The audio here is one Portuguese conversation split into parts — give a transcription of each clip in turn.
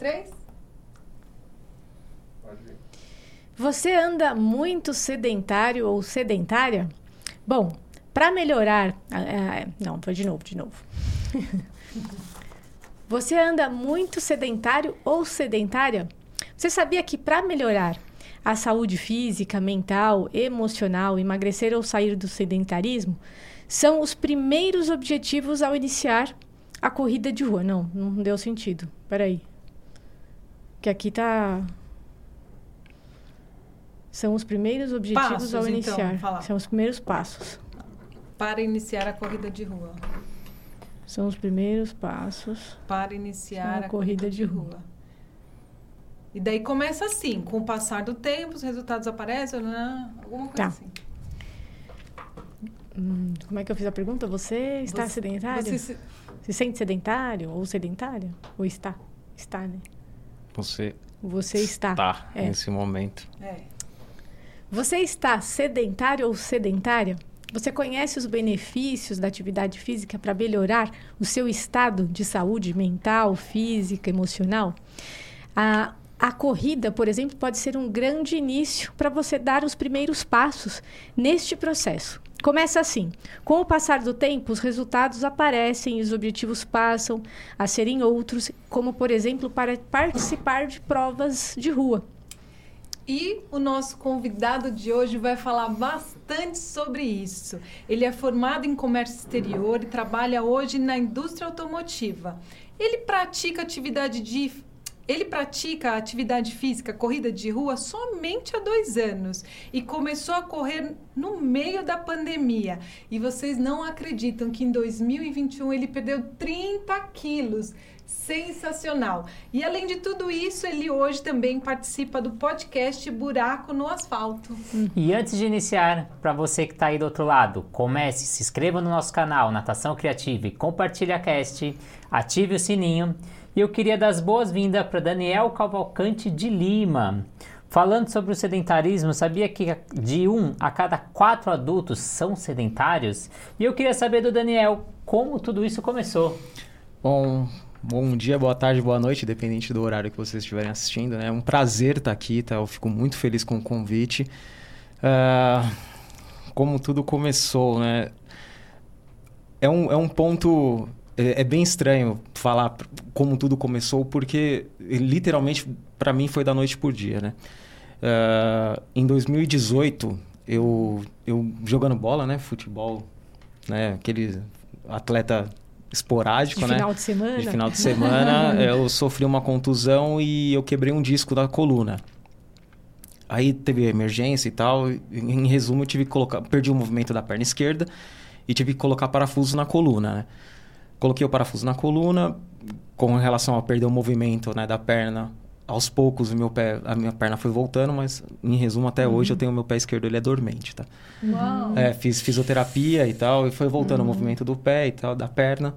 três. Você anda muito sedentário ou sedentária? Bom, para melhorar. Ah, ah, não, foi de novo, de novo. Você anda muito sedentário ou sedentária? Você sabia que para melhorar a saúde física, mental, emocional, emagrecer ou sair do sedentarismo são os primeiros objetivos ao iniciar a corrida de rua? Não, não deu sentido. Peraí. Que aqui tá. São os primeiros objetivos Passos, ao então, iniciar. fala. São os primeiros passos. Para iniciar a corrida de rua. São os primeiros passos. Para iniciar a corrida de rua. E daí começa assim, com o passar do tempo, os resultados aparecem, né? alguma coisa Tá. assim. Hum, como é que eu fiz a pergunta? Você está Você- sedentário? Você se- Se sente sedentário ou sedentária? Ou está? Está, né? Você Você está. tá É. nesse momento. é. Você está sedentário ou sedentária? Você conhece os benefícios da atividade física para melhorar o seu estado de saúde mental, física, emocional? A, a corrida, por exemplo, pode ser um grande início para você dar os primeiros passos neste processo. Começa assim: com o passar do tempo, os resultados aparecem e os objetivos passam a serem outros, como, por exemplo, para participar de provas de rua. E o nosso convidado de hoje vai falar bastante sobre isso. Ele é formado em comércio exterior e trabalha hoje na indústria automotiva. Ele pratica atividade de ele pratica atividade física, corrida de rua, somente há dois anos e começou a correr no meio da pandemia. E vocês não acreditam que em 2021 ele perdeu 30 quilos. Sensacional! E além de tudo isso, ele hoje também participa do podcast Buraco no Asfalto. E antes de iniciar, para você que está aí do outro lado, comece, se inscreva no nosso canal Natação Criativa e compartilhe a cast, ative o sininho. E eu queria dar as boas-vindas para Daniel Cavalcante de Lima. Falando sobre o sedentarismo, sabia que de um a cada quatro adultos são sedentários? E eu queria saber do Daniel como tudo isso começou. Bom, bom dia, boa tarde, boa noite, dependente do horário que vocês estiverem assistindo. né? É um prazer estar aqui, tá? Eu fico muito feliz com o convite. Ah, como tudo começou, né? É um, é um ponto. É, é bem estranho falar como tudo começou, porque literalmente para mim foi da noite por dia, né? Ah, em 2018, eu, eu jogando bola, né? Futebol, né? Aquele atleta esporádico, De né? final de semana. De final de semana, eu sofri uma contusão e eu quebrei um disco da coluna. Aí teve emergência e tal. Em resumo, eu tive que colocar. Perdi o movimento da perna esquerda e tive que colocar parafuso na coluna, né? Coloquei o parafuso na coluna. Com relação a perder o movimento né, da perna, aos poucos o meu pé, a minha perna foi voltando, mas em resumo, até hoje eu tenho o meu pé esquerdo, ele é dormente, tá? Uau! É, fiz fisioterapia e tal, e foi voltando o movimento do pé e tal, da perna.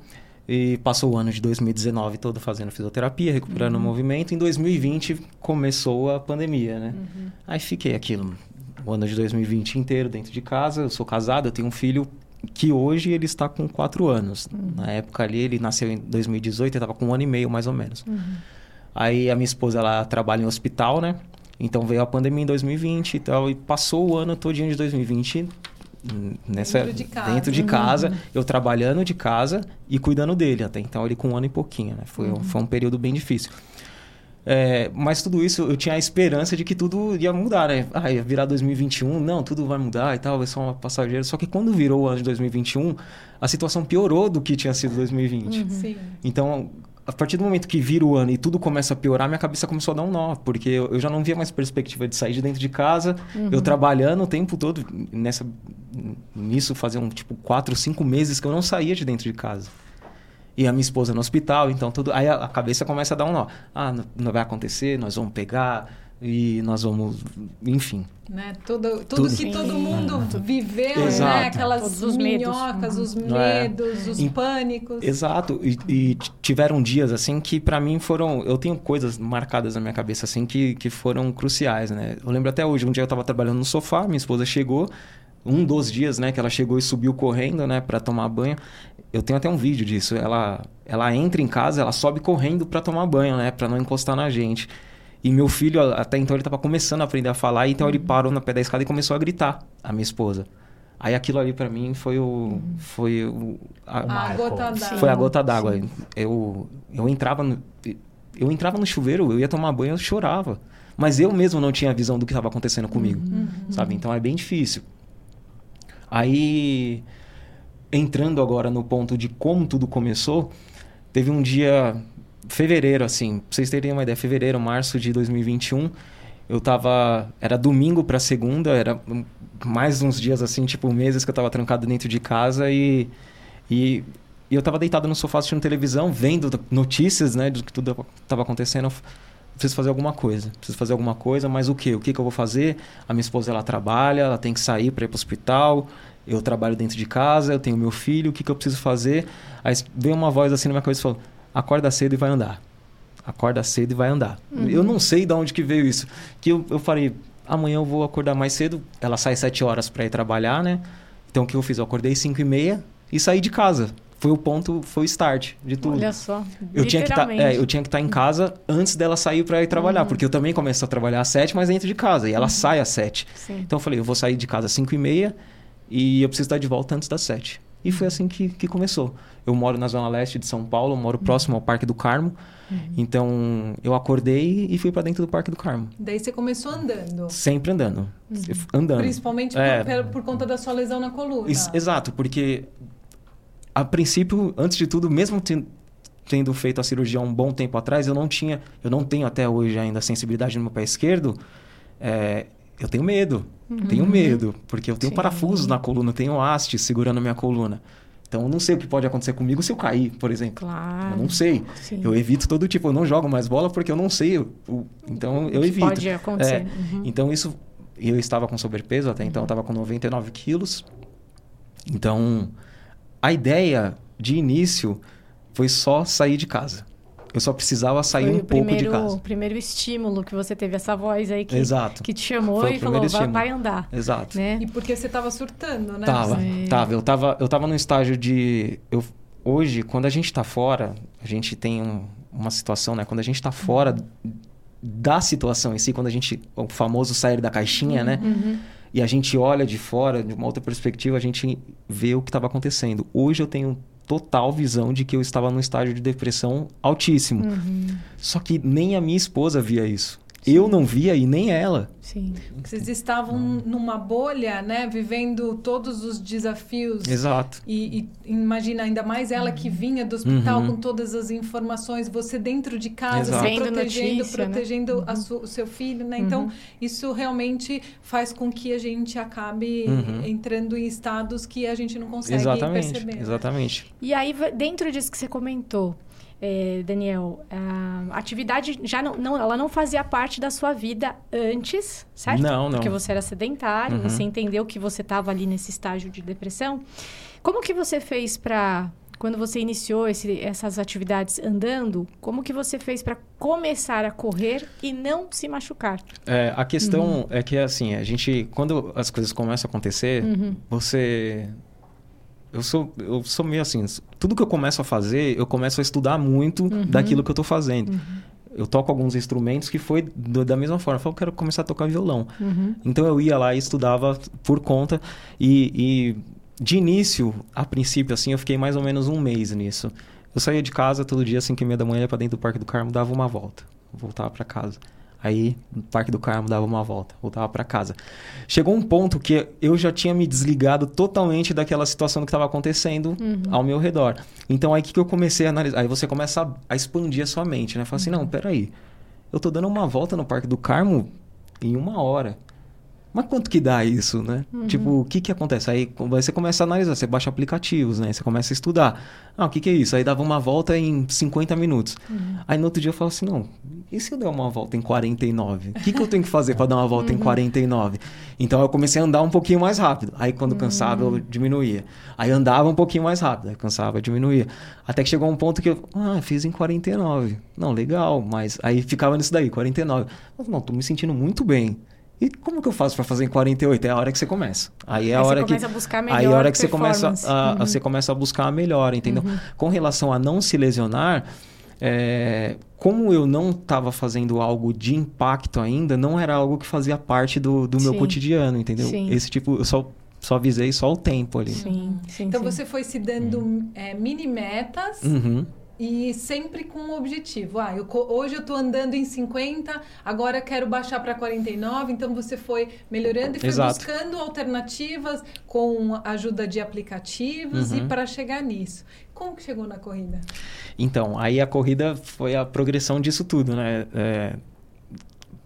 E passou o ano de 2019 todo fazendo fisioterapia, recuperando o movimento. Em 2020 começou a pandemia, né? Aí fiquei aquilo, o ano de 2020 inteiro dentro de casa. Eu sou casado, eu tenho um filho que hoje ele está com 4 anos. Na época ali, ele nasceu em 2018, ele estava com um ano e meio mais ou menos. Aí a minha esposa, ela trabalha em hospital, né? Então veio a pandemia em 2020 e tal, e passou o ano todinho de 2020 hum, nessa Dentro de casa. dentro de casa, eu trabalhando de casa e cuidando dele até então ele com um ano e pouquinho, né? Foi, um- foi um período bem difícil. É, mas tudo isso eu tinha a esperança de que tudo ia mudar, né? Ah, ia virar 2021, não, tudo vai mudar e tal, vai ser uma passageira. Só que quando virou o ano de 2021, a situação piorou do que tinha sido 2020. Sim. Então, a partir do momento que vira o ano e tudo começa a piorar, minha cabeça começou a dar um nó, porque eu, já não via mais perspectiva de sair de dentro de casa, eu trabalhando o tempo todo nessa nisso faziam tipo quatro, cinco meses que eu não saía de dentro de casa. E a minha esposa no hospital, então tudo. Aí a, cabeça começa a dar um nó. Ah, não, não vai acontecer, nós vamos pegar e nós vamos. Enfim. Né? Tudo, tudo, Tudo. que todo mundo viveu, né? Aquelas Todos os medos. minhocas, os é? medos, os Em- pânicos. Exato. E, e tiveram dias assim que pra mim foram. Eu tenho coisas marcadas na minha cabeça assim que, que foram cruciais, né? Eu lembro até hoje, um dia eu tava trabalhando no sofá, minha esposa chegou. Um dos dias, né, que ela chegou e subiu correndo, né, pra tomar banho. Eu tenho até um vídeo disso. Ela ela entra em casa, ela sobe correndo para tomar banho, né? Pra não encostar na gente. E meu filho, até então, ele tava começando a aprender a falar, então ele parou no pé da escada e começou a gritar, a minha esposa. Aí aquilo ali para mim foi o. Foi o. A, a gota d'água. Foi a gota d'água. Eu, eu entrava no. Eu entrava no chuveiro, eu ia tomar banho, eu chorava. Mas eu mesmo não tinha visão do que estava acontecendo comigo. Uhum. Sabe? Então é bem difícil. Aí. Entrando agora no ponto de como tudo começou, teve um dia fevereiro, assim, pra vocês terem uma ideia, fevereiro, março de 2021, eu tava. Era domingo pra segunda, era mais uns dias assim, tipo meses que eu tava trancado dentro de casa e. E, e eu tava deitado no sofá assistindo televisão, vendo notícias, né, do que tudo tava acontecendo. Preciso fazer alguma coisa, preciso fazer alguma coisa, mas o quê? O que, que eu vou fazer? A minha esposa ela trabalha, ela tem que sair para ir pro hospital, eu trabalho dentro de casa, eu tenho meu filho, o que, que eu preciso fazer? Aí veio uma voz assim na minha cabeça e falou: acorda cedo e vai andar. Acorda cedo e vai andar. Uhum. Eu não sei de onde que veio isso. Que eu, eu falei, amanhã eu vou acordar mais cedo. Ela sai sete horas para ir trabalhar, né? Então o que eu fiz? Eu acordei cinco e meia e saí de casa. Foi o ponto, foi o start de tudo. Olha só, eu tinha que tá, é, eu tinha que estar tá em casa antes dela sair para ir trabalhar, uhum. porque eu também começo a trabalhar às sete, mas dentro de casa e ela uhum. sai às sete. Sim. Então eu falei, eu vou sair de casa às cinco e meia e eu preciso estar de volta antes das sete. E foi assim que, que começou. Eu moro na zona leste de São Paulo, moro uhum. próximo ao Parque do Carmo. Uhum. Então, eu acordei e fui para dentro do Parque do Carmo. Daí você começou andando? Sempre andando. Uhum. Andando. Principalmente é, por, por, conta da sua lesão na coluna. exato, porque a princípio, antes de tudo, mesmo tendo feito a cirurgia um bom tempo atrás, eu não tinha, eu não tenho até hoje ainda sensibilidade no meu pé esquerdo. É, eu tenho medo. Uhum. Tenho medo, porque eu tenho Sim. parafusos na coluna, tenho haste segurando a minha coluna. Então eu não sei o que pode acontecer comigo se eu cair, por exemplo. Claro. Eu não sei. Sim. Eu evito todo tipo, eu não jogo mais bola porque eu não sei. Então eu evito. Pode acontecer. É, uhum. Então isso. Eu estava com sobrepeso até então, eu estava com 99 quilos. Então a ideia de início foi só sair de casa. Eu só precisava sair Foi um pouco primeiro, de casa. o primeiro estímulo que você teve, essa voz aí que, Exato. que te chamou e falou, vai, vai, andar. Exato. Né? E porque você estava surtando, né? Tava, é. tava. Eu tava, eu tava no estágio de... Eu, hoje, quando a gente está fora, a gente tem um, uma situação, né? Quando a gente está fora da situação em si, quando a gente... O famoso sair da caixinha, uhum. né? Uhum. E a gente olha de fora, de uma outra perspectiva, a gente vê o que estava acontecendo. Hoje eu tenho total visão de que eu estava num estágio de depressão altíssimo. Uhum. Só que nem a minha esposa via isso. Sim. Eu não via e nem ela. Sim. Vocês estavam numa bolha, né? Vivendo todos os desafios. Exato. E, e imagina, ainda mais ela que vinha do hospital uhum. com todas as informações, você dentro de casa, se protegendo, notícia, protegendo né? uhum. o seu filho, né? Então, uhum. isso realmente faz com que a gente acabe uhum. entrando em estados que a gente não consegue exatamente, perceber. Né? Exatamente. Né? E aí, dentro disso que você comentou, é, Daniel, a atividade já não, não, ela não fazia parte da sua vida antes, certo? Não, não. Porque você era sedentário, uhum. você entendeu que você estava ali nesse estágio de depressão. Como que você fez para quando você iniciou esse, essas atividades andando, como que você fez para começar a correr e não se machucar? É, a questão uhum. é que assim, a gente quando as coisas começam a acontecer, uhum. você eu sou, eu sou meio assim, tudo que eu começo a fazer, eu começo a estudar muito uhum. daquilo que eu estou fazendo. Uhum. Eu toco alguns instrumentos que foi do, da mesma forma. Eu falei, eu quero começar a tocar violão. Uhum. Então eu ia lá e estudava por conta. E, e, de início, a princípio, assim, eu fiquei mais ou menos um mês nisso. Eu saía de casa todo dia, 5 e meia da manhã, ia pra dentro do Parque do Carmo, dava uma volta. Voltava para casa. Aí, no Parque do Carmo, dava uma volta, voltava para casa. Chegou um ponto que eu já tinha me desligado totalmente daquela situação que estava acontecendo uhum. ao meu redor. Então, aí que, que eu comecei a analisar? Aí você começa a, a expandir a sua mente, né? Fala assim, uhum. não, peraí, eu tô dando uma volta no Parque do Carmo em uma hora. Mas quanto que dá isso, né? Uhum. Tipo, o que que acontece? Aí você começa a analisar, você baixa aplicativos, né? Você começa a estudar. Ah, o que que é isso? Aí dava uma volta em 50 minutos. Uhum. Aí no outro dia eu falo assim, não, e se eu der uma volta em 49? O que que eu tenho que fazer para dar uma volta uhum. em 49? Então eu comecei a andar um pouquinho mais rápido. Aí quando cansava eu uhum. diminuía. Aí andava um pouquinho mais rápido, aí cansava, diminuía. Até que chegou um ponto que eu, ah, fiz em 49. Não, legal, mas aí ficava nisso daí, 49. Eu, não, tô me sentindo muito bem. E como que eu faço para fazer em 48? É a hora que você começa. Aí é a Aí você hora que começa a buscar melhor aí é a hora que você começa a, Uhum. você começa a buscar a melhora, entendeu? Com relação a não se lesionar, é, como eu não estava fazendo algo de impacto ainda, não era algo que fazia parte do, do meu cotidiano, entendeu? Sim. Esse tipo, eu só, só avisei só o tempo ali. Sim, sim, Então sim. você foi se dando é, mini metas Uhum. E sempre com um objetivo. Ah, eu, hoje eu tô andando em 50, agora quero baixar para 49. Então você foi melhorando e foi Exato. buscando alternativas com a ajuda de aplicativos e Uhum. para chegar nisso. Como que chegou na corrida? Então, aí a corrida foi a progressão disso tudo, né? É,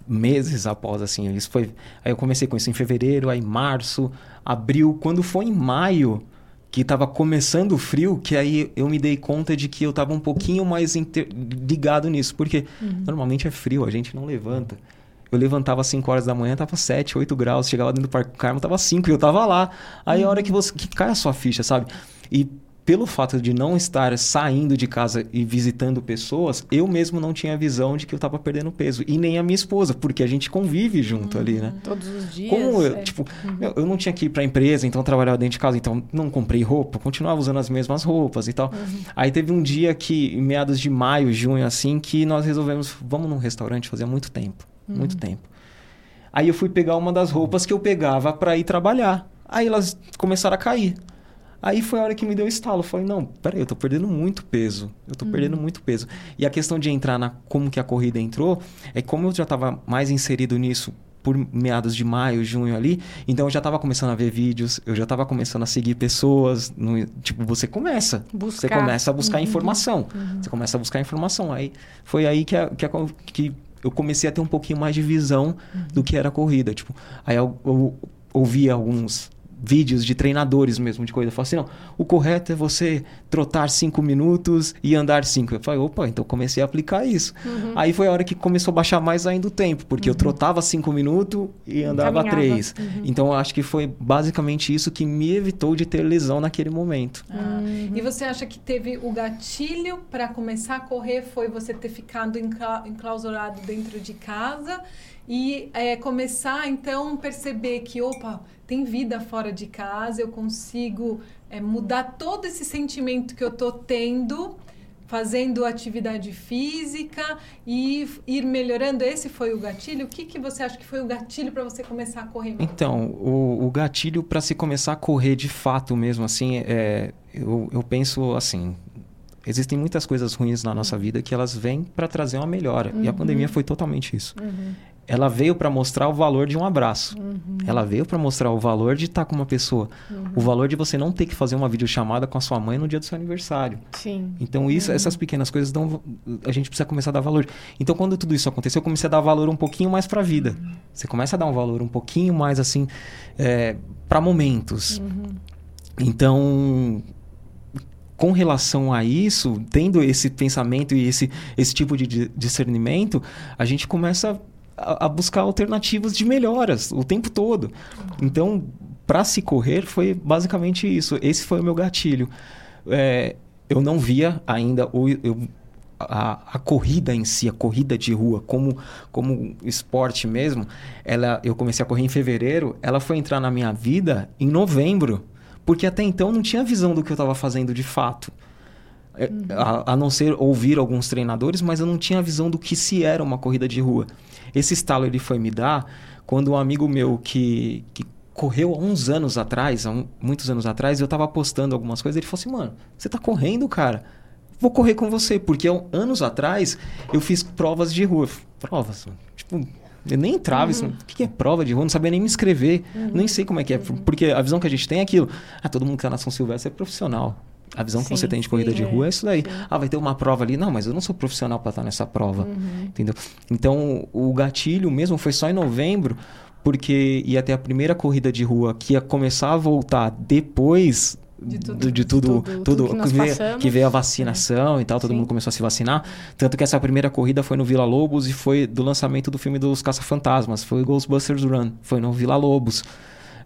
meses após, assim, isso foi... Aí eu comecei com isso em fevereiro, aí março, abril. Quando foi em maio, que estava começando o frio, que aí eu me dei conta de que eu estava um pouquinho mais inter- ligado nisso. Porque normalmente é frio, a gente não levanta. Eu levantava às 5 horas da manhã, tava 7, 8 graus. Chegava dentro do Parque do Carmo, tava 5 e eu tava lá. Aí a hora que você que cai a sua ficha, sabe? E pelo fato de não estar saindo de casa e visitando pessoas, eu mesmo não tinha visão de que eu tava perdendo peso. E nem a minha esposa, porque a gente convive junto ali, né? Todos os dias. Como eu, é. tipo, eu, eu não tinha que ir pra empresa, então eu trabalhava dentro de casa, então não comprei roupa, continuava usando as mesmas roupas e tal. Aí teve um dia que, em meados de maio, junho, assim, que nós resolvemos, vamos num restaurante, fazia muito tempo, muito tempo. Aí eu fui pegar uma das roupas que eu pegava pra ir trabalhar. Aí elas começaram a cair. Aí foi a hora que me deu o estalo. Eu falei, não, peraí, eu tô perdendo muito peso. Eu tô perdendo muito peso. E a questão de entrar na como que a corrida entrou, é que como eu já tava mais inserido nisso por meados de maio, junho ali, então eu já tava começando a ver vídeos, eu já tava começando a seguir pessoas, no- tipo, você começa, você Buscar. começa a buscar Uhum. informação, você começa a buscar informação, aí foi aí que, a- que, a- que eu comecei a ter um pouquinho mais de visão do que era a corrida, tipo, aí eu, eu ouvi alguns vídeos de treinadores mesmo de corrida, eu falei assim, não, o correto é você trotar cinco minutos e andar cinco. Eu falei, opa, então eu comecei a aplicar isso. Uhum. Aí foi a hora que começou a baixar mais ainda o tempo, porque eu trotava cinco minutos e andava Caminhava. três. Uhum. Então eu acho que foi basicamente isso que me evitou de ter lesão naquele momento. Ah, Uhum. E você acha que teve o gatilho para começar a correr foi você ter ficado encla- enclausurado dentro de casa e é, começar então perceber que opa tem vida fora de casa eu consigo é, mudar todo esse sentimento que eu tô tendo fazendo atividade física e ir melhorando esse foi o gatilho o que que você acha que foi o gatilho para você começar a correr Então, o, o gatilho para se começar a correr de fato mesmo, assim, é, eu, eu penso assim. Existem muitas coisas ruins na nossa vida que elas vêm para trazer uma melhora. E a pandemia foi totalmente isso. Ela veio para mostrar o valor de um abraço. Ela veio para mostrar o valor de estar com uma pessoa. O valor de você não ter que fazer uma videochamada com a sua mãe no dia do seu aniversário. Sim. Então, isso, essas pequenas coisas dão. A gente precisa começar a dar valor. Então, quando tudo isso aconteceu, eu comecei a dar valor um pouquinho mais para a vida. Você começa a dar um valor um pouquinho mais, assim, para momentos. Então, com relação a isso, tendo esse pensamento e esse, esse tipo de di- discernimento, a gente começa a, a buscar alternativas de melhoras o tempo todo. Então, para se correr, foi basicamente isso. Esse foi o meu gatilho. É, eu não via ainda o, eu- a, a corrida em si, a corrida de rua, como, como esporte mesmo. Ela, eu comecei a correr em fevereiro, ela foi entrar na minha vida em novembro. Porque até então não tinha visão do que eu estava fazendo de fato. É, A, a não ser ouvir alguns treinadores, mas eu não tinha visão do que se era uma corrida de rua. Esse estalo ele foi me dar quando um amigo meu que, que correu há uns anos atrás, há um- muitos anos atrás, eu estava postando algumas coisas, ele falou assim, mano, você tá correndo, cara? Vou correr com você, porque um- anos atrás eu fiz provas de rua. Provas, tipo, eu nem entrava, isso, o que é prova de rua? Não sabia nem me inscrever, nem sei como é que é, porque a visão que a gente tem é aquilo, ah, todo mundo que tá na São Silvestre é profissional. A visão que Sim, você tem de corrida sim, de é, rua é isso daí. sim. Ah, vai ter uma prova ali. Não, mas eu não sou profissional para estar nessa prova. Uhum. Entendeu? Então, o gatilho mesmo foi só em novembro, porque ia ter a primeira corrida de rua que ia começar a voltar depois De tudo- do- de tudo, tudo- tudo, tudo que veio, que veio a vacinação e tal, todo Sim. mundo começou a se vacinar. Tanto que essa primeira corrida foi no Vila Lobos e foi do lançamento do filme dos Caça-Fantasmas, foi o Ghostbusters Run, foi no Vila Lobos.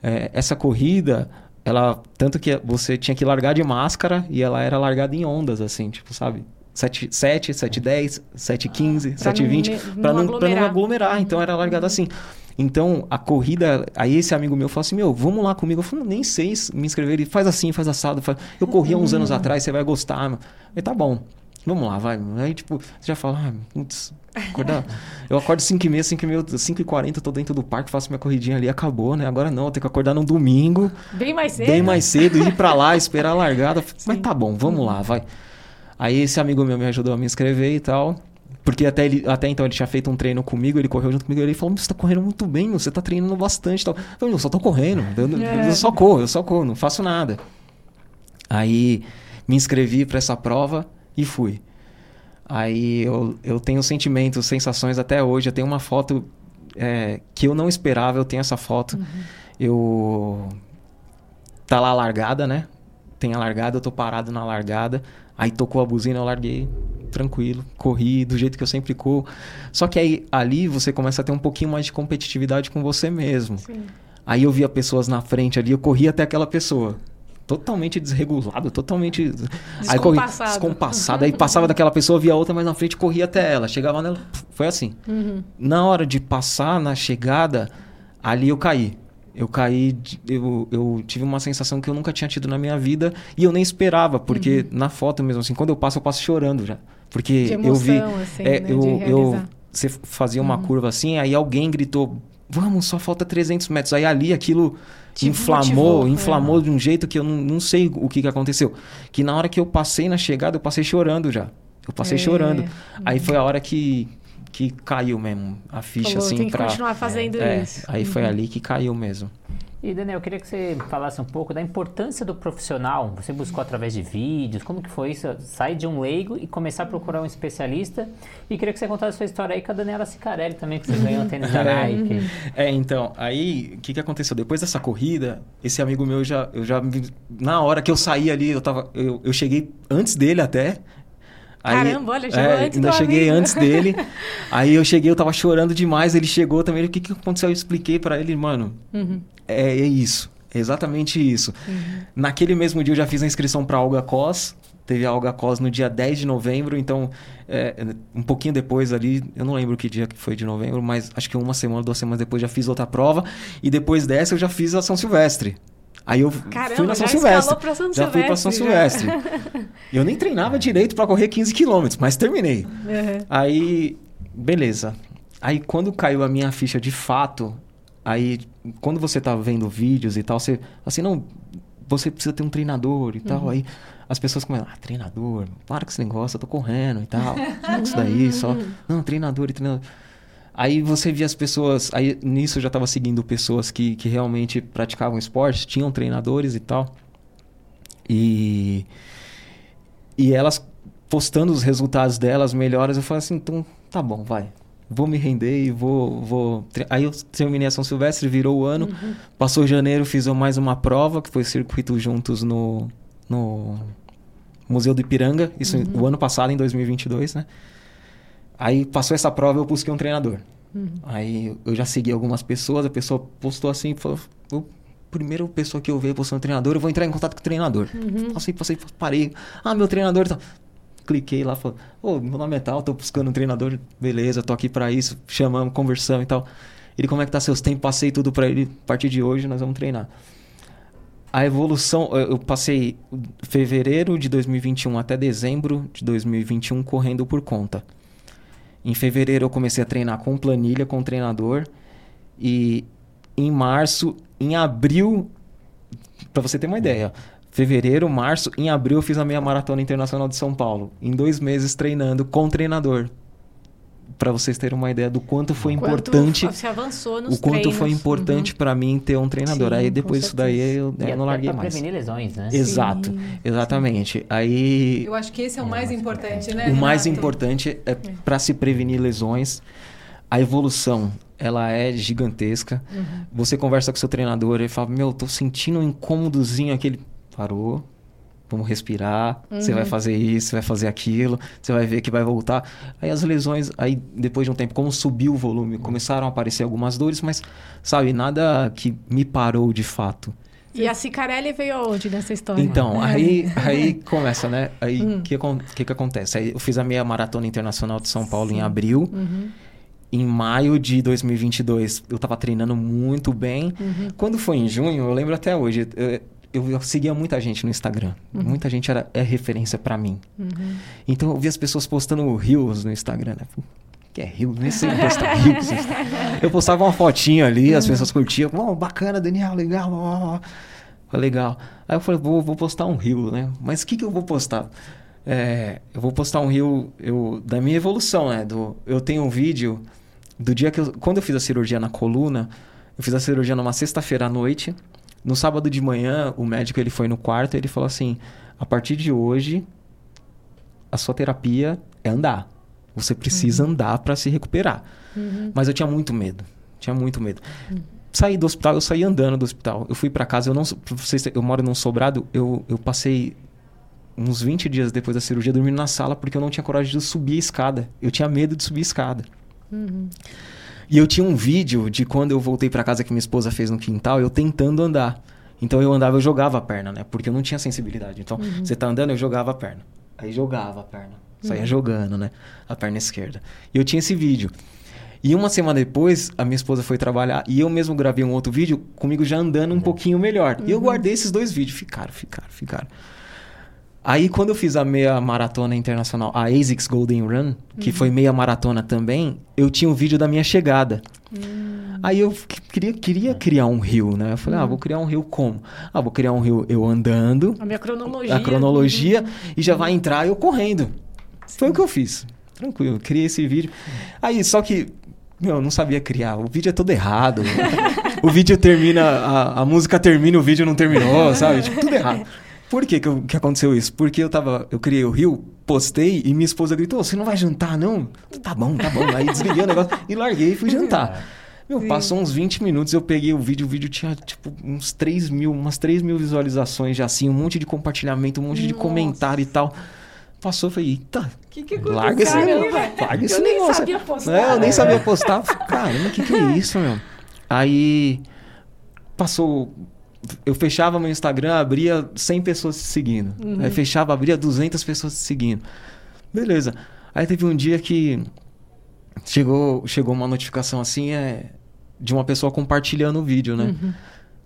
É, essa corrida, ela tanto que você tinha que largar de máscara e ela era largada em ondas assim, tipo, sabe? 7, 7, 7, 10, 7, 15, Pra 7, não 20, me- para não não, pra não aglomerar. Então era largado assim. Então a corrida, aí esse amigo meu falou assim: Meu, vamos lá comigo. Eu falei: Nem sei se me inscrever. Ele faz assim, faz assado. faz- Eu corri há uns anos atrás, você vai gostar. Mano. Eu falei: Tá bom, vamos lá, vai. Aí tipo, você já fala: Ah, putz, acordar. Eu acordo 5 e meia, 5 e meia, 5 e 40, tô dentro do parque, faço minha corridinha ali, acabou, né? Agora não, eu tenho que acordar num domingo Bem mais cedo. bem mais cedo, ir pra lá, esperar a largada. Mas tá bom, vamos lá, vai. Aí esse amigo meu me ajudou a me inscrever e tal. Porque até, ele, até então ele tinha feito um treino comigo, ele correu junto comigo, ele falou, você tá correndo muito bem, meu, você tá treinando bastante e tal. Eu falei, eu só tô correndo, eu, É. eu só corro, eu só corro, não faço nada. Aí me inscrevi pra essa prova e fui. Aí eu, eu tenho sentimentos, sensações até hoje. Eu tenho uma foto é, que eu não esperava, eu tenho essa foto. Eu. Tá lá a largada, né? Tem a largada, eu tô parado na largada. Aí tocou a buzina, eu larguei tranquilo, corri do jeito que eu sempre corro. Só que aí ali você começa a ter um pouquinho mais de competitividade com você mesmo. Sim. Aí eu via pessoas na frente ali, eu corri até aquela pessoa. Totalmente desregulado, totalmente. Aí corri Descompassado. descompassado. Aí passava daquela pessoa, via outra mais na frente, corria até ela. Chegava nela, foi assim. Uhum. Na hora de passar na chegada, ali eu caí. Eu caí, eu, eu tive uma sensação que eu nunca tinha tido na minha vida e eu nem esperava, porque na foto mesmo assim, quando eu passo, eu passo chorando já. Porque De eu vi. emoção, assim, é, né, eu, eu, você fazia uma curva assim, aí alguém gritou: Vamos, só falta 300 metros. Aí ali aquilo Te inflamou, motivou, é. inflamou de um jeito que eu não, não sei o que, que aconteceu. Que na hora que eu passei na chegada, eu passei chorando já. Eu passei É. chorando. Aí foi a hora que, que caiu mesmo a ficha, Falou, assim, tem que pra. continuar fazendo É, isso. aí foi ali que caiu mesmo. E Daniel, eu queria que você falasse um pouco da importância do profissional. Você buscou através de vídeos, como que foi isso? Sair de um leigo e começar a procurar um especialista. E queria que você contasse a sua história aí com a Daniela Sicarelli também, que você ganhou o tênis da Nike. É, então, aí o que, que aconteceu? Depois dessa corrida, esse amigo meu já, eu já na hora que eu saí ali, eu tava, eu, eu cheguei antes dele até. Caramba, olha, chegou é, antes ainda do cheguei amigo. antes dele. aí eu cheguei, eu tava chorando demais, ele chegou também, o que que aconteceu? Eu expliquei pra ele, mano, Uhum. É, é isso, é exatamente isso. Naquele mesmo dia eu já fiz a inscrição pra Olga Cos, teve a Olga Cos no dia 10 de novembro, então é, um pouquinho depois ali, eu não lembro que dia que foi de novembro, mas acho que uma semana, duas semanas depois já fiz outra prova, e depois dessa eu já fiz a São Silvestre. Aí eu Caramba, fui na São já Silvestre. pra São já fui pra São Silvestre, Silvestre. eu nem treinava direito pra correr 15 quilômetros, mas terminei. Uhum. Aí, beleza. Aí quando caiu a minha ficha de fato, aí quando você tá vendo vídeos e tal, você assim, não, você precisa ter um treinador e tal. Aí as pessoas começam, ah, treinador, para com esse negócio, eu tô correndo e tal. Isso daí, só. Não, treinador e treinador. Aí você via as pessoas. Aí nisso eu já tava seguindo pessoas que, que realmente praticavam esporte, tinham treinadores e tal. E. E elas postando os resultados delas melhores, eu falei assim, então tá bom, vai. Vou me render e vou. vou... Aí eu terminei a São Silvestre, virou o ano. Passou janeiro, fiz mais uma prova, que foi Circuito Juntos no, no Museu do Ipiranga. Isso o ano passado, em 2022, né? Aí passou essa prova, eu busquei um treinador. Aí eu já segui algumas pessoas, a pessoa postou assim, falou, o primeiro pessoa que eu ver postando treinador, eu vou entrar em contato com o treinador. Passei, passei, parei. Ah, meu treinador tal. Cliquei lá, falei, ô, meu nome é tal, tô buscando um treinador, beleza, tô aqui pra isso, chamamos, conversamos e tal. Ele, como é que tá seus tempos? Passei tudo pra ele, a partir de hoje nós vamos treinar. A evolução, eu passei fevereiro de 2021 até dezembro de 2021 correndo por conta. Em fevereiro eu comecei a treinar com planilha, com treinador. E em março, em abril, para você ter uma ideia, fevereiro, março, em abril eu fiz a meia maratona internacional de São Paulo. Em dois meses treinando com treinador. Para vocês terem uma ideia do quanto foi Quanto importante, Você avançou nos o quanto foi treinos. importante para mim ter um treinador. Sim, Aí depois disso daí eu, E eu não larguei pra mais. prevenir lesões, né? Exato, Sim, exatamente. Aí Eu acho que esse é o mais importante, né? o mais Renato? importante é para se prevenir lesões. A evolução, ela é gigantesca. Você conversa com seu treinador, ele fala: Meu, tô sentindo um incômodozinho aqui. Parou. Vamos respirar. Você vai fazer isso, você vai fazer aquilo. Você vai ver que vai voltar. Aí as lesões, aí depois de um tempo, como subiu o volume, começaram a aparecer algumas dores, mas, sabe, nada que me parou de fato. E a Cicarelli veio aonde nessa história? Então, aí, aí começa, né? Aí o que, acon- que, que acontece? Aí eu fiz a meia maratona internacional de São Paulo em abril. Uhum. Em maio de 2022, eu tava treinando muito bem. Quando foi em junho, eu lembro até hoje, eu, eu, eu seguia muita gente no Instagram. Muita gente era é referência pra mim. Então eu vi as pessoas postando reels no Instagram, né? Que é reels? Nem sei postar Instagram. Eu postava uma fotinha ali, as pessoas curtiam. Oh, bacana, Daniel, legal. ó." Falei, legal. Aí eu falei, vou, vou postar um reel, né? Mas o que, que eu vou postar? É, eu vou postar um reel eu, da minha evolução, né? Do, eu tenho um vídeo do dia que eu... Quando eu fiz a cirurgia na coluna, eu fiz a cirurgia numa sexta-feira à noite. No sábado de manhã, o médico ele foi no quarto e ele falou assim: a partir de hoje, a sua terapia é andar. Você precisa andar para se recuperar. Mas eu tinha muito medo. Tinha muito medo. Saí do hospital, eu saí andando do hospital. Eu fui para casa, eu não, vocês, eu moro num sobrado, eu, eu passei uns 20 dias depois da cirurgia dormindo na sala porque eu não tinha coragem de subir a escada. Eu tinha medo de subir a escada. E eu tinha um vídeo de quando eu voltei para casa que minha esposa fez no quintal, eu tentando andar. Então eu andava, eu jogava a perna, né? Porque eu não tinha sensibilidade. Então, você tá andando, eu jogava a perna. Aí jogava a perna. Saía jogando, né? A perna esquerda. E eu tinha esse vídeo. E uma semana depois, a minha esposa foi trabalhar e eu mesmo gravei um outro vídeo comigo já andando um pouquinho melhor. E eu guardei esses dois vídeos. Ficaram, ficaram, ficaram. Aí, quando eu fiz a meia maratona internacional, a ASICS Golden Run, que foi meia maratona também, eu tinha um vídeo da minha chegada. Aí eu que- queria, queria criar um rio, né? Eu falei, ah, vou criar um rio como? Ah, vou criar um rio eu andando, A minha cronologia. a cronologia, e já vai entrar eu correndo. Foi o que eu fiz. Tranquilo, criei esse vídeo. Aí, só que, meu, eu não sabia criar. O vídeo é todo errado. o vídeo termina, a, a música termina, o vídeo não terminou, sabe? Tipo, tudo errado. Por que, que, eu- que aconteceu isso? Porque eu tava, eu criei o rio, postei e minha esposa gritou: Você não vai jantar, não? Tá bom, tá bom. Aí desliguei o negócio e larguei e fui jantar. Meu, passou uns 20 minutos, eu peguei o vídeo, o vídeo tinha, tipo, uns 3 mil, umas 3 mil visualizações já assim, um monte de compartilhamento, um monte de Nossa. comentário e tal. Passou, eu falei, eita, O que, que larga esse negócio. Larga esse Eu nem negócio. sabia postar, É, eu nem né? sabia postar. Caramba, o que, que é isso, meu? Aí passou. Eu fechava meu Instagram, abria 100 pessoas se seguindo. Uhum. Aí fechava, abria 200 pessoas se seguindo. Beleza. Aí teve um dia que chegou, chegou uma notificação assim, é, de uma pessoa compartilhando o vídeo, né?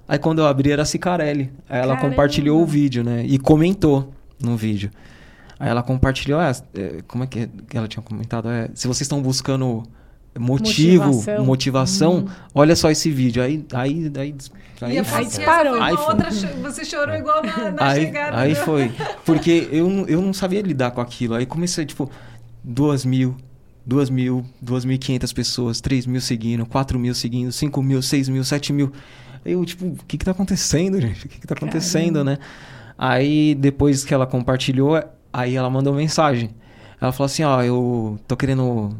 Aí quando eu abri era a Cicarelli. Aí ela Caramba. compartilhou o vídeo, né? E comentou no vídeo. Aí ela compartilhou, é, é, como é que é que ela tinha comentado? É, se vocês estão buscando motivo, Motivação. motivação, Hum. olha só esse vídeo. Aí, aí, aí, aí, E a foi- Francesca disparou. Aí foi. outra, você chorou igual na, na aí, chegada. aí do- foi. Porque eu, não- eu não sabia lidar com aquilo. Aí comecei, tipo, duas mil, duas mil, duas mil e quinhentas pessoas, três mil seguindo, quatro mil seguindo, cinco mil, seis mil, sete mil. Aí eu, tipo, o que que tá acontecendo, gente? O que que tá acontecendo, né? Aí, depois que ela compartilhou, aí ela mandou mensagem. Ela falou assim, ó, eu tô querendo...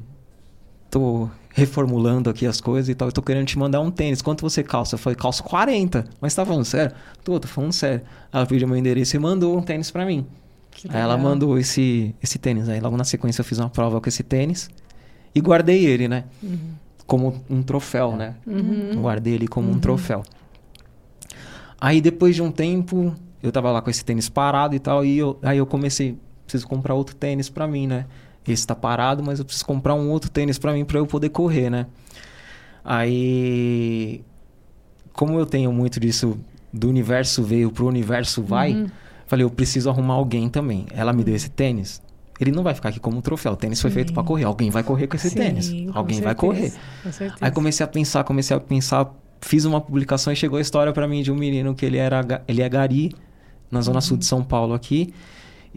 Tô reformulando aqui as coisas e tal. Eu tô querendo te mandar um tênis. Quanto você calça? Eu falei, calço 40. Mas tá falando sério? Tô, tô falando sério. Ela pediu meu endereço e mandou um tênis pra mim. Aí ela mandou esse, esse tênis. Aí logo na sequência eu fiz uma prova com esse tênis. E guardei ele, né? Como um troféu, né? Uhum. Guardei ele como um troféu. Aí depois de um tempo, eu tava lá com esse tênis parado e tal, e eu, aí eu comecei, preciso comprar outro tênis pra mim, né? Esse tá parado, mas eu preciso comprar um outro tênis pra mim pra eu poder correr, né? Aí, como eu tenho muito disso do universo veio pro universo vai, Uhum. falei, eu preciso arrumar alguém também. Ela me deu esse tênis. Ele não vai ficar aqui como um troféu. O tênis foi feito pra correr. Alguém vai correr com esse Sim, tênis. com Alguém vai certeza, correr. Com certeza. Aí comecei a pensar, comecei a pensar, fiz uma publicação e chegou a história pra mim de um menino que ele era ele é gari na zona sul de São Paulo aqui.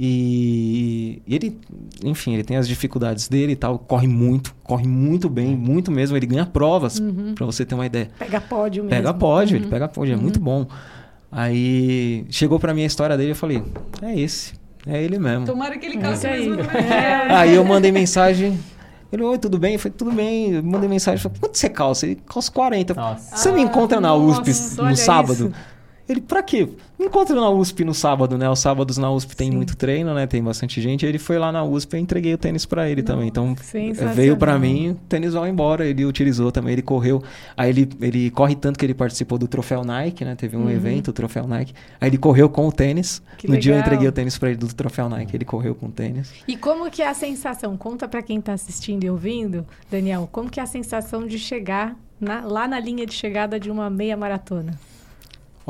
E, e ele, enfim, ele tem as dificuldades dele e tal, corre muito, corre muito bem, muito mesmo, ele ganha provas, pra você ter uma ideia. Pega pódio mesmo. Pega pódio, ele pega pódio, é muito bom. Aí chegou pra mim a história dele, eu falei: "É esse, é ele mesmo". Tomara que ele É calce aí. mesmo É. pé. Aí eu mandei mensagem. Ele, oi, tudo bem? Eu falei, tudo bem. Eu mandei mensagem, falei, quanto você calça? Ele calça 40. Nossa. Você me encontra na USP nossa, no sábado? isso. Ele, pra quê? Me encontra na USP no sábado, né? Os sábados na USP tem Sim. muito treino, né? Tem bastante gente. Ele foi lá na USP e entreguei o tênis pra ele também. Então, veio pra mim, o tênis vai embora. Ele utilizou também, ele correu. Aí ele, ele corre tanto que ele participou do troféu Nike, né? Teve um Uhum. evento, o troféu Nike. Aí ele correu com o tênis. Que no dia eu legal. entreguei o tênis pra ele do troféu Nike. Ele correu com o tênis. E como que é a sensação? Conta pra quem tá assistindo e ouvindo, Daniel, como que é a sensação de chegar na- lá na linha de chegada de uma meia maratona?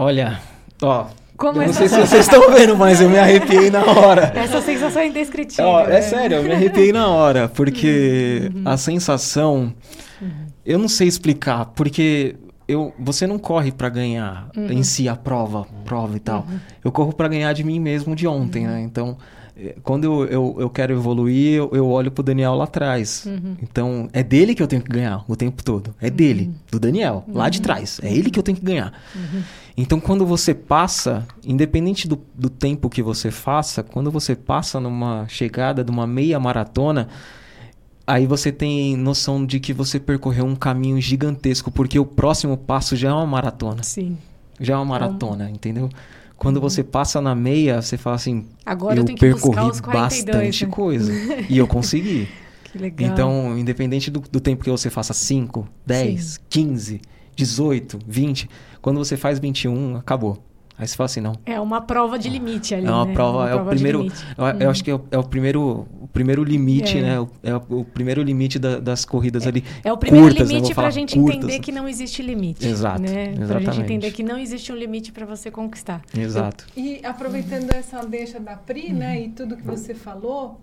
Olha, ó. Como eu é não sei se vocês estão vendo, mas eu me arrepiei na hora. Essa sensação é indescritível. Ó, é né? sério, eu me arrepiei na hora, porque a sensação. Eu não sei explicar, porque eu, você não corre pra ganhar em si a prova, prova e tal. Eu corro pra ganhar de mim mesmo de ontem, né? Então, eh, quando eu, eu, eu quero evoluir, eu, eu olho pro Daniel lá atrás. Então, é dele que eu tenho que ganhar o tempo todo. É dele, do Daniel, lá de trás. É ele que eu tenho que ganhar. Então, quando você passa, independente do, do tempo que você faça, quando você passa numa chegada de uma meia maratona, aí você tem noção de que você percorreu um caminho gigantesco, porque o próximo passo já é uma maratona. Sim. Já é uma maratona, entendeu? Quando você passa na meia, você fala assim, Agora eu, eu, percorri os 42, bastante né? coisa. e eu consegui. Que legal. Então, independente do, do tempo que você faça 5, 10, 15, 18, 20, quando você faz 21, acabou. Aí você fala assim, não. É uma prova de limite ali, É uma né? prova, é o de primeiro. Eu, eu acho que é o, é o primeiro, o primeiro limite, É. né? O, é o, primeiro limite da- das corridas ali. É o primeiro curtas, né? limite Vou pra falar gente curtas. entender que não existe limite. Exato, Né? Pra gente exatamente. entender que não existe um limite pra você conquistar. Exato. E aproveitando essa deixa da Pri, né, e tudo que você falou,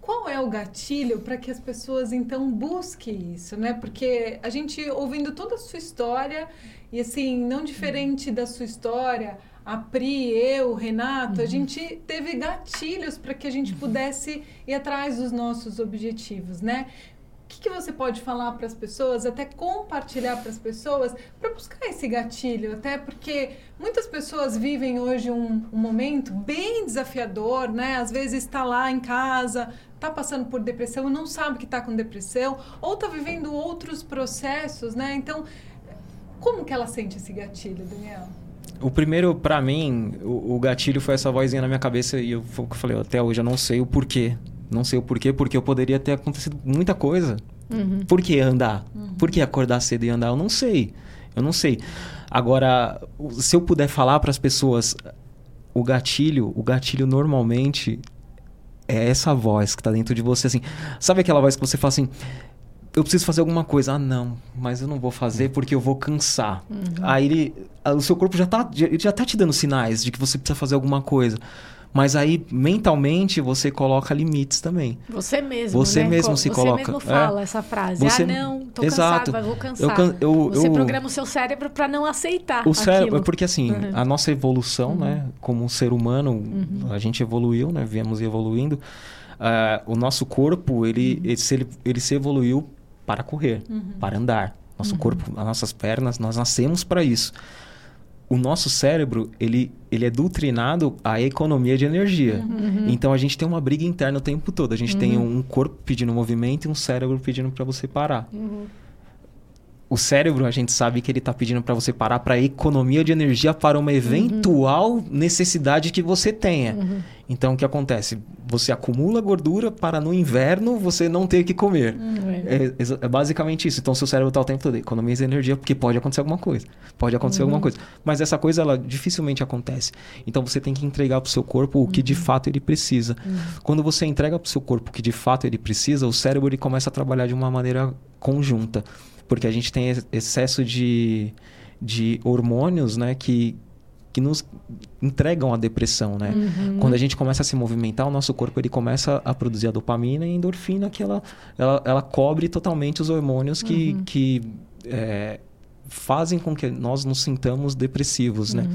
qual é o gatilho para que as pessoas então busquem isso, né? Porque a gente ouvindo toda a sua história e assim, não diferente da sua história, a Pri, eu, o Renato, a gente teve gatilhos para que a gente pudesse ir atrás dos nossos objetivos, né? O que, que você pode falar para as pessoas, até compartilhar para as pessoas, para buscar esse gatilho? Até porque muitas pessoas vivem hoje um, um momento bem desafiador, né? Às vezes está lá em casa, está passando por depressão não sabe que está com depressão, ou está vivendo outros processos, né? Então, como que ela sente esse gatilho, Daniel? O primeiro, pra mim, o, o gatilho foi essa vozinha na minha cabeça e eu, falei, até hoje eu não sei o porquê. Não sei o porquê, porque eu poderia ter acontecido muita coisa. Por que andar? Por que acordar cedo e andar? Eu não sei. Eu não sei. Agora, se eu puder falar para as pessoas, o gatilho, o gatilho normalmente é essa voz que tá dentro de você, assim. Sabe aquela voz que você fala assim, eu preciso fazer alguma coisa. Ah, não, mas eu não vou fazer porque eu vou cansar. Aí ele, o seu corpo já tá, ele já tá te dando sinais de que você precisa fazer alguma coisa. Mas aí, mentalmente, você coloca limites também. Você mesmo, Você né? mesmo se você coloca, mesmo é. fala essa frase. Você- ah, não, tô Exato. cansado, vou cansar. Eu can- eu- você eu- programa o seu cérebro pra não aceitar O cérebro, aquilo. porque assim, Uhum. a nossa evolução, né, como um ser humano, a gente evoluiu, né, viemos evoluindo. Ah, o nosso corpo, ele, ele, se, ele, ele se evoluiu para correr, para andar. Nosso corpo, as nossas pernas, nós nascemos para isso. O nosso cérebro, ele, ele é doutrinado à economia de energia. Então a gente tem uma briga interna o tempo todo. A gente tem um corpo pedindo movimento e um cérebro pedindo para você parar. O cérebro, a gente sabe que ele está pedindo para você parar para economia de energia para uma eventual necessidade que você tenha. Então, o que acontece? Você acumula gordura para no inverno você não ter que comer. É, exa- é basicamente isso. Então, seu cérebro está o tempo todo economia de energia porque pode acontecer alguma coisa. Pode acontecer alguma coisa. Mas essa coisa, ela dificilmente acontece. Então, você tem que entregar para o seu corpo o que de fato ele precisa. Quando você entrega para o seu corpo o que de fato ele precisa, o cérebro ele começa a trabalhar de uma maneira conjunta. Porque a gente tem ex- excesso de, de hormônios, né, que, que nos entregam a depressão, né? Quando a gente começa a se movimentar, o nosso corpo ele começa a produzir a dopamina e a endorfina, que ela, ela, ela cobre totalmente os hormônios que, que é, fazem com que nós nos sintamos depressivos, né?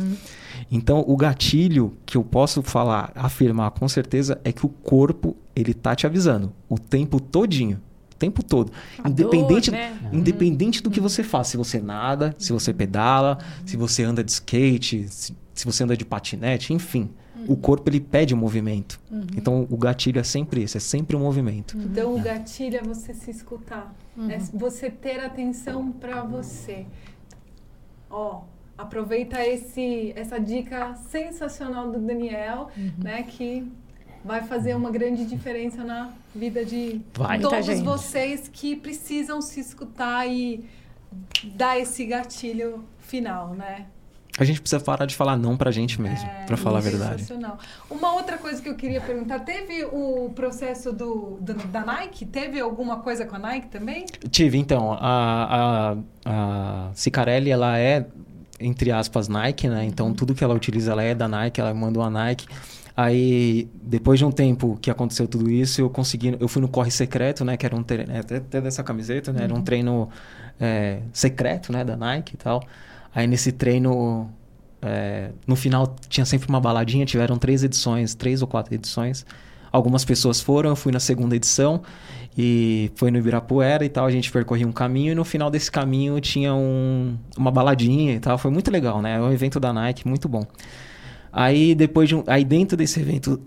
Então, o gatilho que eu posso falar, afirmar com certeza, é que o corpo, ele tá te avisando o tempo todinho. O tempo todo. A independente dor, né? independente do que você faz. Se você nada, se você pedala, se você anda de skate, se, se você anda de patinete, enfim. O corpo, ele pede o movimento. Então, o gatilho é sempre isso. É sempre o movimento. Então, o gatilho é você se escutar, é você ter atenção para você. Ó, aproveita esse, essa dica sensacional do Daniel, Uhum. né? Que vai fazer uma grande diferença na vida de Vai. Todos gente. vocês que precisam se escutar e dar esse gatilho final, né? A gente precisa parar de falar não pra gente mesmo, pra falar a verdade. Uma outra coisa que eu queria perguntar, teve o processo do, do- da Nike? Teve alguma coisa com a Nike também? Tive, então, a, a, a Cicarelli, ela é, entre aspas, Nike, né? Então, tudo que ela utiliza, ela é da Nike, ela mandou a Nike. Aí, depois de um tempo que aconteceu tudo isso, eu consegui... Eu fui no Corre Secreto, né? Que era um treino... Até, até dessa camiseta, né? Era um treino é, secreto, né? Da Nike e tal. Aí, nesse treino... é, no final, tinha sempre uma baladinha. Tiveram três edições, três ou quatro edições. Algumas pessoas foram, eu fui na segunda edição e foi no Ibirapuera e tal. A gente percorria um caminho e no final desse caminho tinha um, uma baladinha e tal. Foi muito legal, né? É um evento da Nike, muito bom. Aí depois de um, aí dentro desse evento,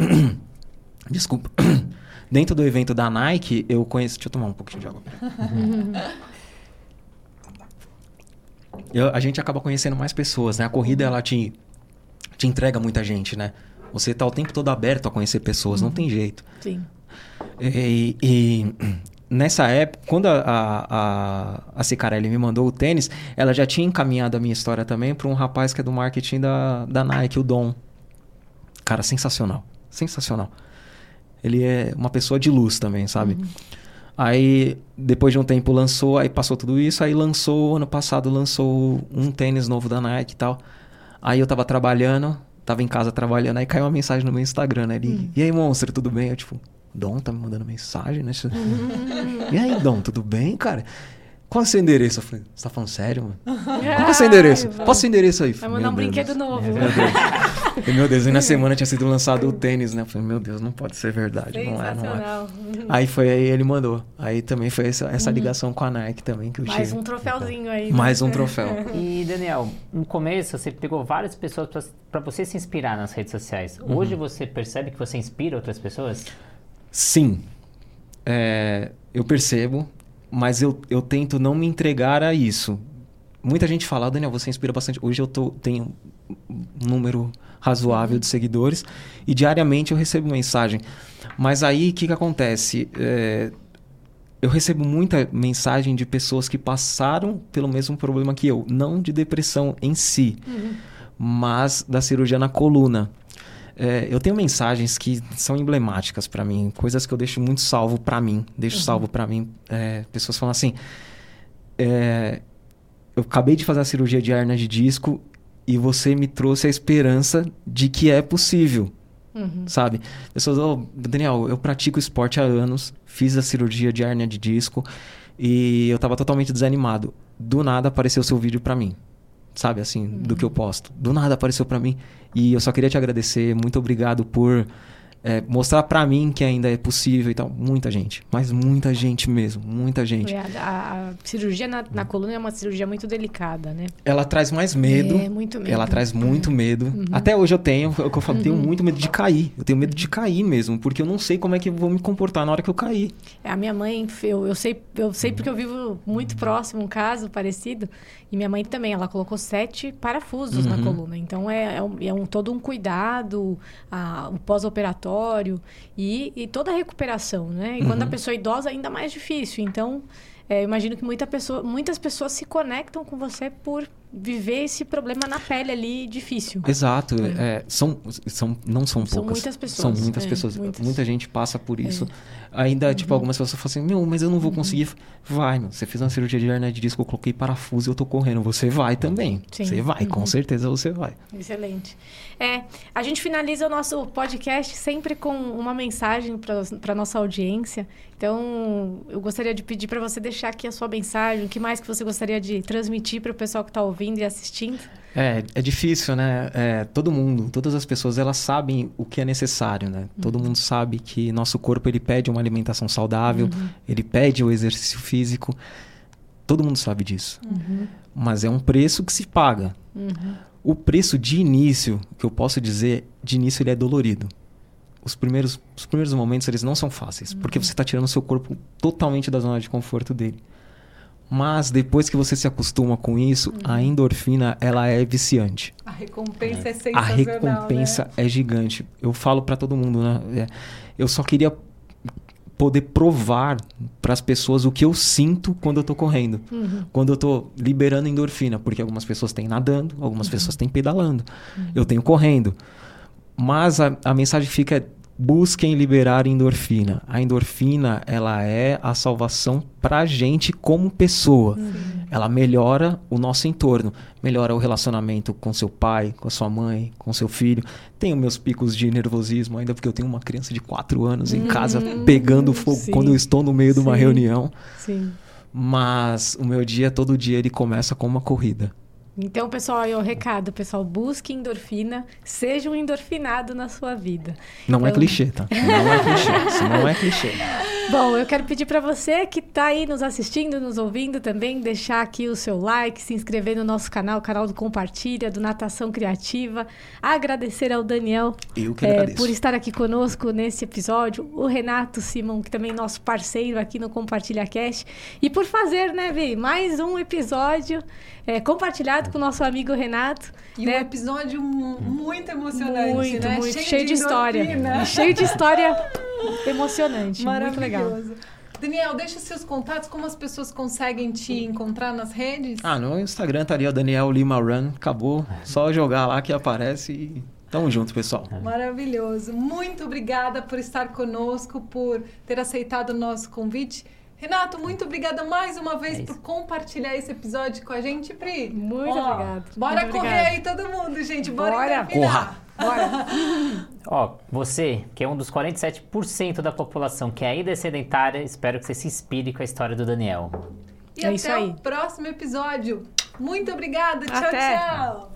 desculpa, dentro do evento da Nike eu conheci, deixa eu tomar um pouquinho de água. Eu- a gente acaba conhecendo mais pessoas, né? A corrida ela te te entrega muita gente, né? Você tá o tempo todo aberto a conhecer pessoas, não tem jeito. Sim. E, e nessa época, quando a, a, a, Cicarelli me mandou o tênis, ela já tinha encaminhado a minha história também para um rapaz que é do marketing da, da Nike, o Dom. Cara, sensacional. Sensacional. Ele é uma pessoa de luz também, sabe? Aí, depois de um tempo, lançou, aí passou tudo isso, aí lançou, ano passado lançou um tênis novo da Nike e tal. Aí eu tava trabalhando, tava em casa trabalhando, aí caiu uma mensagem no meu Instagram, né? Ele, e aí, monstro, tudo bem? Eu, tipo, Dom tá me mandando mensagem, né? e aí, Dom, tudo bem, cara? Qual é o seu endereço? Eu falei, você tá falando sério, mano? Qual é o seu endereço? Qual é o seu endereço aí? Vai Meu mandar um Deus. brinquedo novo. Meu Deus. E, meu Deus, e na semana tinha sido lançado o tênis, né? Eu falei, meu Deus, não pode ser verdade. Não é, não é. Aí foi aí ele mandou. Aí também foi essa, essa ligação com a Nike também que eu Mais tive. um troféuzinho aí. né? Mais um troféu. E, Daniel, no começo você pegou várias pessoas para você se inspirar nas redes sociais. Uhum. Hoje você percebe que você inspira outras pessoas? Sim. É, eu percebo, mas eu, eu tento não me entregar a isso. Muita gente fala, "Ah, Daniel, você inspira bastante. Hoje eu tô, tenho um número razoável de seguidores e diariamente eu recebo mensagem. Mas aí o que, que acontece? É, eu recebo muita mensagem de pessoas que passaram pelo mesmo problema que eu. Não de depressão em si, mas da cirurgia na coluna. É, eu tenho mensagens que são emblemáticas pra mim, coisas que eu deixo muito salvo pra mim, deixo salvo pra mim. É, pessoas falam assim: é, eu acabei de fazer a cirurgia de hernia de disco e você me trouxe a esperança de que é possível, Uhum. sabe? Pessoas, oh, Daniel, eu pratico esporte há anos, fiz a cirurgia de hernia de disco e eu tava totalmente desanimado. Do nada apareceu seu vídeo pra mim. Sabe assim, do que eu posto. Do nada apareceu pra mim. E eu só queria te agradecer, muito obrigado por é, mostrar pra mim que ainda é possível e tal. Muita gente, mas muita gente mesmo, muita gente. É, A, a cirurgia na, na coluna é uma cirurgia muito delicada, né? Ela traz mais medo. É, muito medo. Ela traz muito medo. Até hoje eu tenho, é o que eu falo, tenho muito medo de cair. Eu tenho medo de cair mesmo, porque eu não sei como é que eu vou me comportar na hora que eu cair. É, A minha mãe, eu, eu sei, eu sei porque eu vivo muito próximo um caso parecido. E minha mãe também, ela colocou sete parafusos na Uhum. coluna. Então é, é, um, é um- todo um cuidado, a- o pós-operatório e, e toda a recuperação, né? E quando a pessoa é idosa, ainda mais difícil. Então, é, imagino que muita pessoa, muitas pessoas se conectam com você por viver esse problema na pele ali difícil. Exato. é, são, são, não são São poucas. muitas pessoas, São muitas é, pessoas. muitas. É. Muita gente passa por isso. Ainda, tipo, Uhum. algumas pessoas falam assim, meu, mas eu não vou conseguir. Vai, meu, você fez uma cirurgia de hernia de disco, eu coloquei parafuso e eu tô correndo. Você vai também. Sim. Você vai, com Uhum. certeza você vai. Excelente. É, a gente finaliza o nosso podcast sempre com uma mensagem para nossa audiência. Então, eu gostaria de pedir para você deixar aqui a sua mensagem. O que mais que você gostaria de transmitir para o pessoal que está ouvindo e assistindo? É, é difícil, né? É, todo mundo, todas as pessoas, elas sabem o que é necessário, né? Todo mundo sabe que nosso corpo, ele pede uma alimentação saudável, ele pede o exercício físico. Todo mundo sabe disso. Mas é um preço que se paga. O preço de início, que eu posso dizer, de início ele é dolorido. Os primeiros, os primeiros momentos, eles não são fáceis, porque você está tirando o seu corpo totalmente da zona de conforto dele. Mas depois que você se acostuma com isso, Uhum. a endorfina ela é viciante. A recompensa é A sensacional, recompensa né? é gigante. Eu falo pra todo mundo, né? É, eu só queria poder provar para as pessoas o que eu sinto quando eu tô correndo. Quando eu tô liberando endorfina, porque algumas pessoas têm nadando, algumas pessoas têm pedalando. Eu tenho correndo. Mas a, a mensagem fica é, busquem liberar endorfina. A endorfina, ela é a salvação pra gente como pessoa. Ela melhora o nosso entorno, melhora o relacionamento com seu pai, com a sua mãe, com seu filho. Tenho meus picos de nervosismo ainda porque eu tenho uma criança de 4 anos em casa pegando fogo sim. quando eu estou no meio de uma Sim. reunião. Sim. Mas o meu dia, todo dia, ele começa com uma corrida. Então, pessoal, aí é o recado, pessoal, busque endorfina, seja um endorfinado na sua vida. Não é Então- clichê, tá? Não é clichê. Isso não é clichê. Bom, eu quero pedir para você que está aí nos assistindo, nos ouvindo também, deixar aqui o seu like, se inscrever no nosso canal, o canal do Compartilha, do Natação Criativa. Agradecer ao Daniel é, por estar aqui conosco nesse episódio, o Renato Simão, que também é nosso parceiro aqui no Compartilha Cast, e por fazer, né, Vi, mais um episódio é, compartilhado com o nosso amigo Renato. E né? um episódio mu- muito emocionante, Muito, né? muito cheio, de, história. endorfina. Cheio de história emocionante. Muito legal. Maravilhoso. Daniel, deixa seus contatos, como as pessoas conseguem te encontrar nas redes? Ah, no Instagram estaria Daniel Lima Run. Acabou. Só jogar lá que aparece e tamo junto, pessoal. Maravilhoso. Muito obrigada por estar conosco, por ter aceitado o nosso convite. Renato, muito obrigada mais uma vez É por compartilhar esse episódio com a gente, Pri. Muito Ó, obrigada. Bora Muito correr obrigada. aí todo mundo, gente. Bora, Bora. endorfinar. Bora. Ó, você, que é um dos 47% da população que ainda é sedentária, espero que você se inspire com a história do Daniel. E É até isso aí. o próximo episódio. Muito obrigada. Tchau, Até. tchau.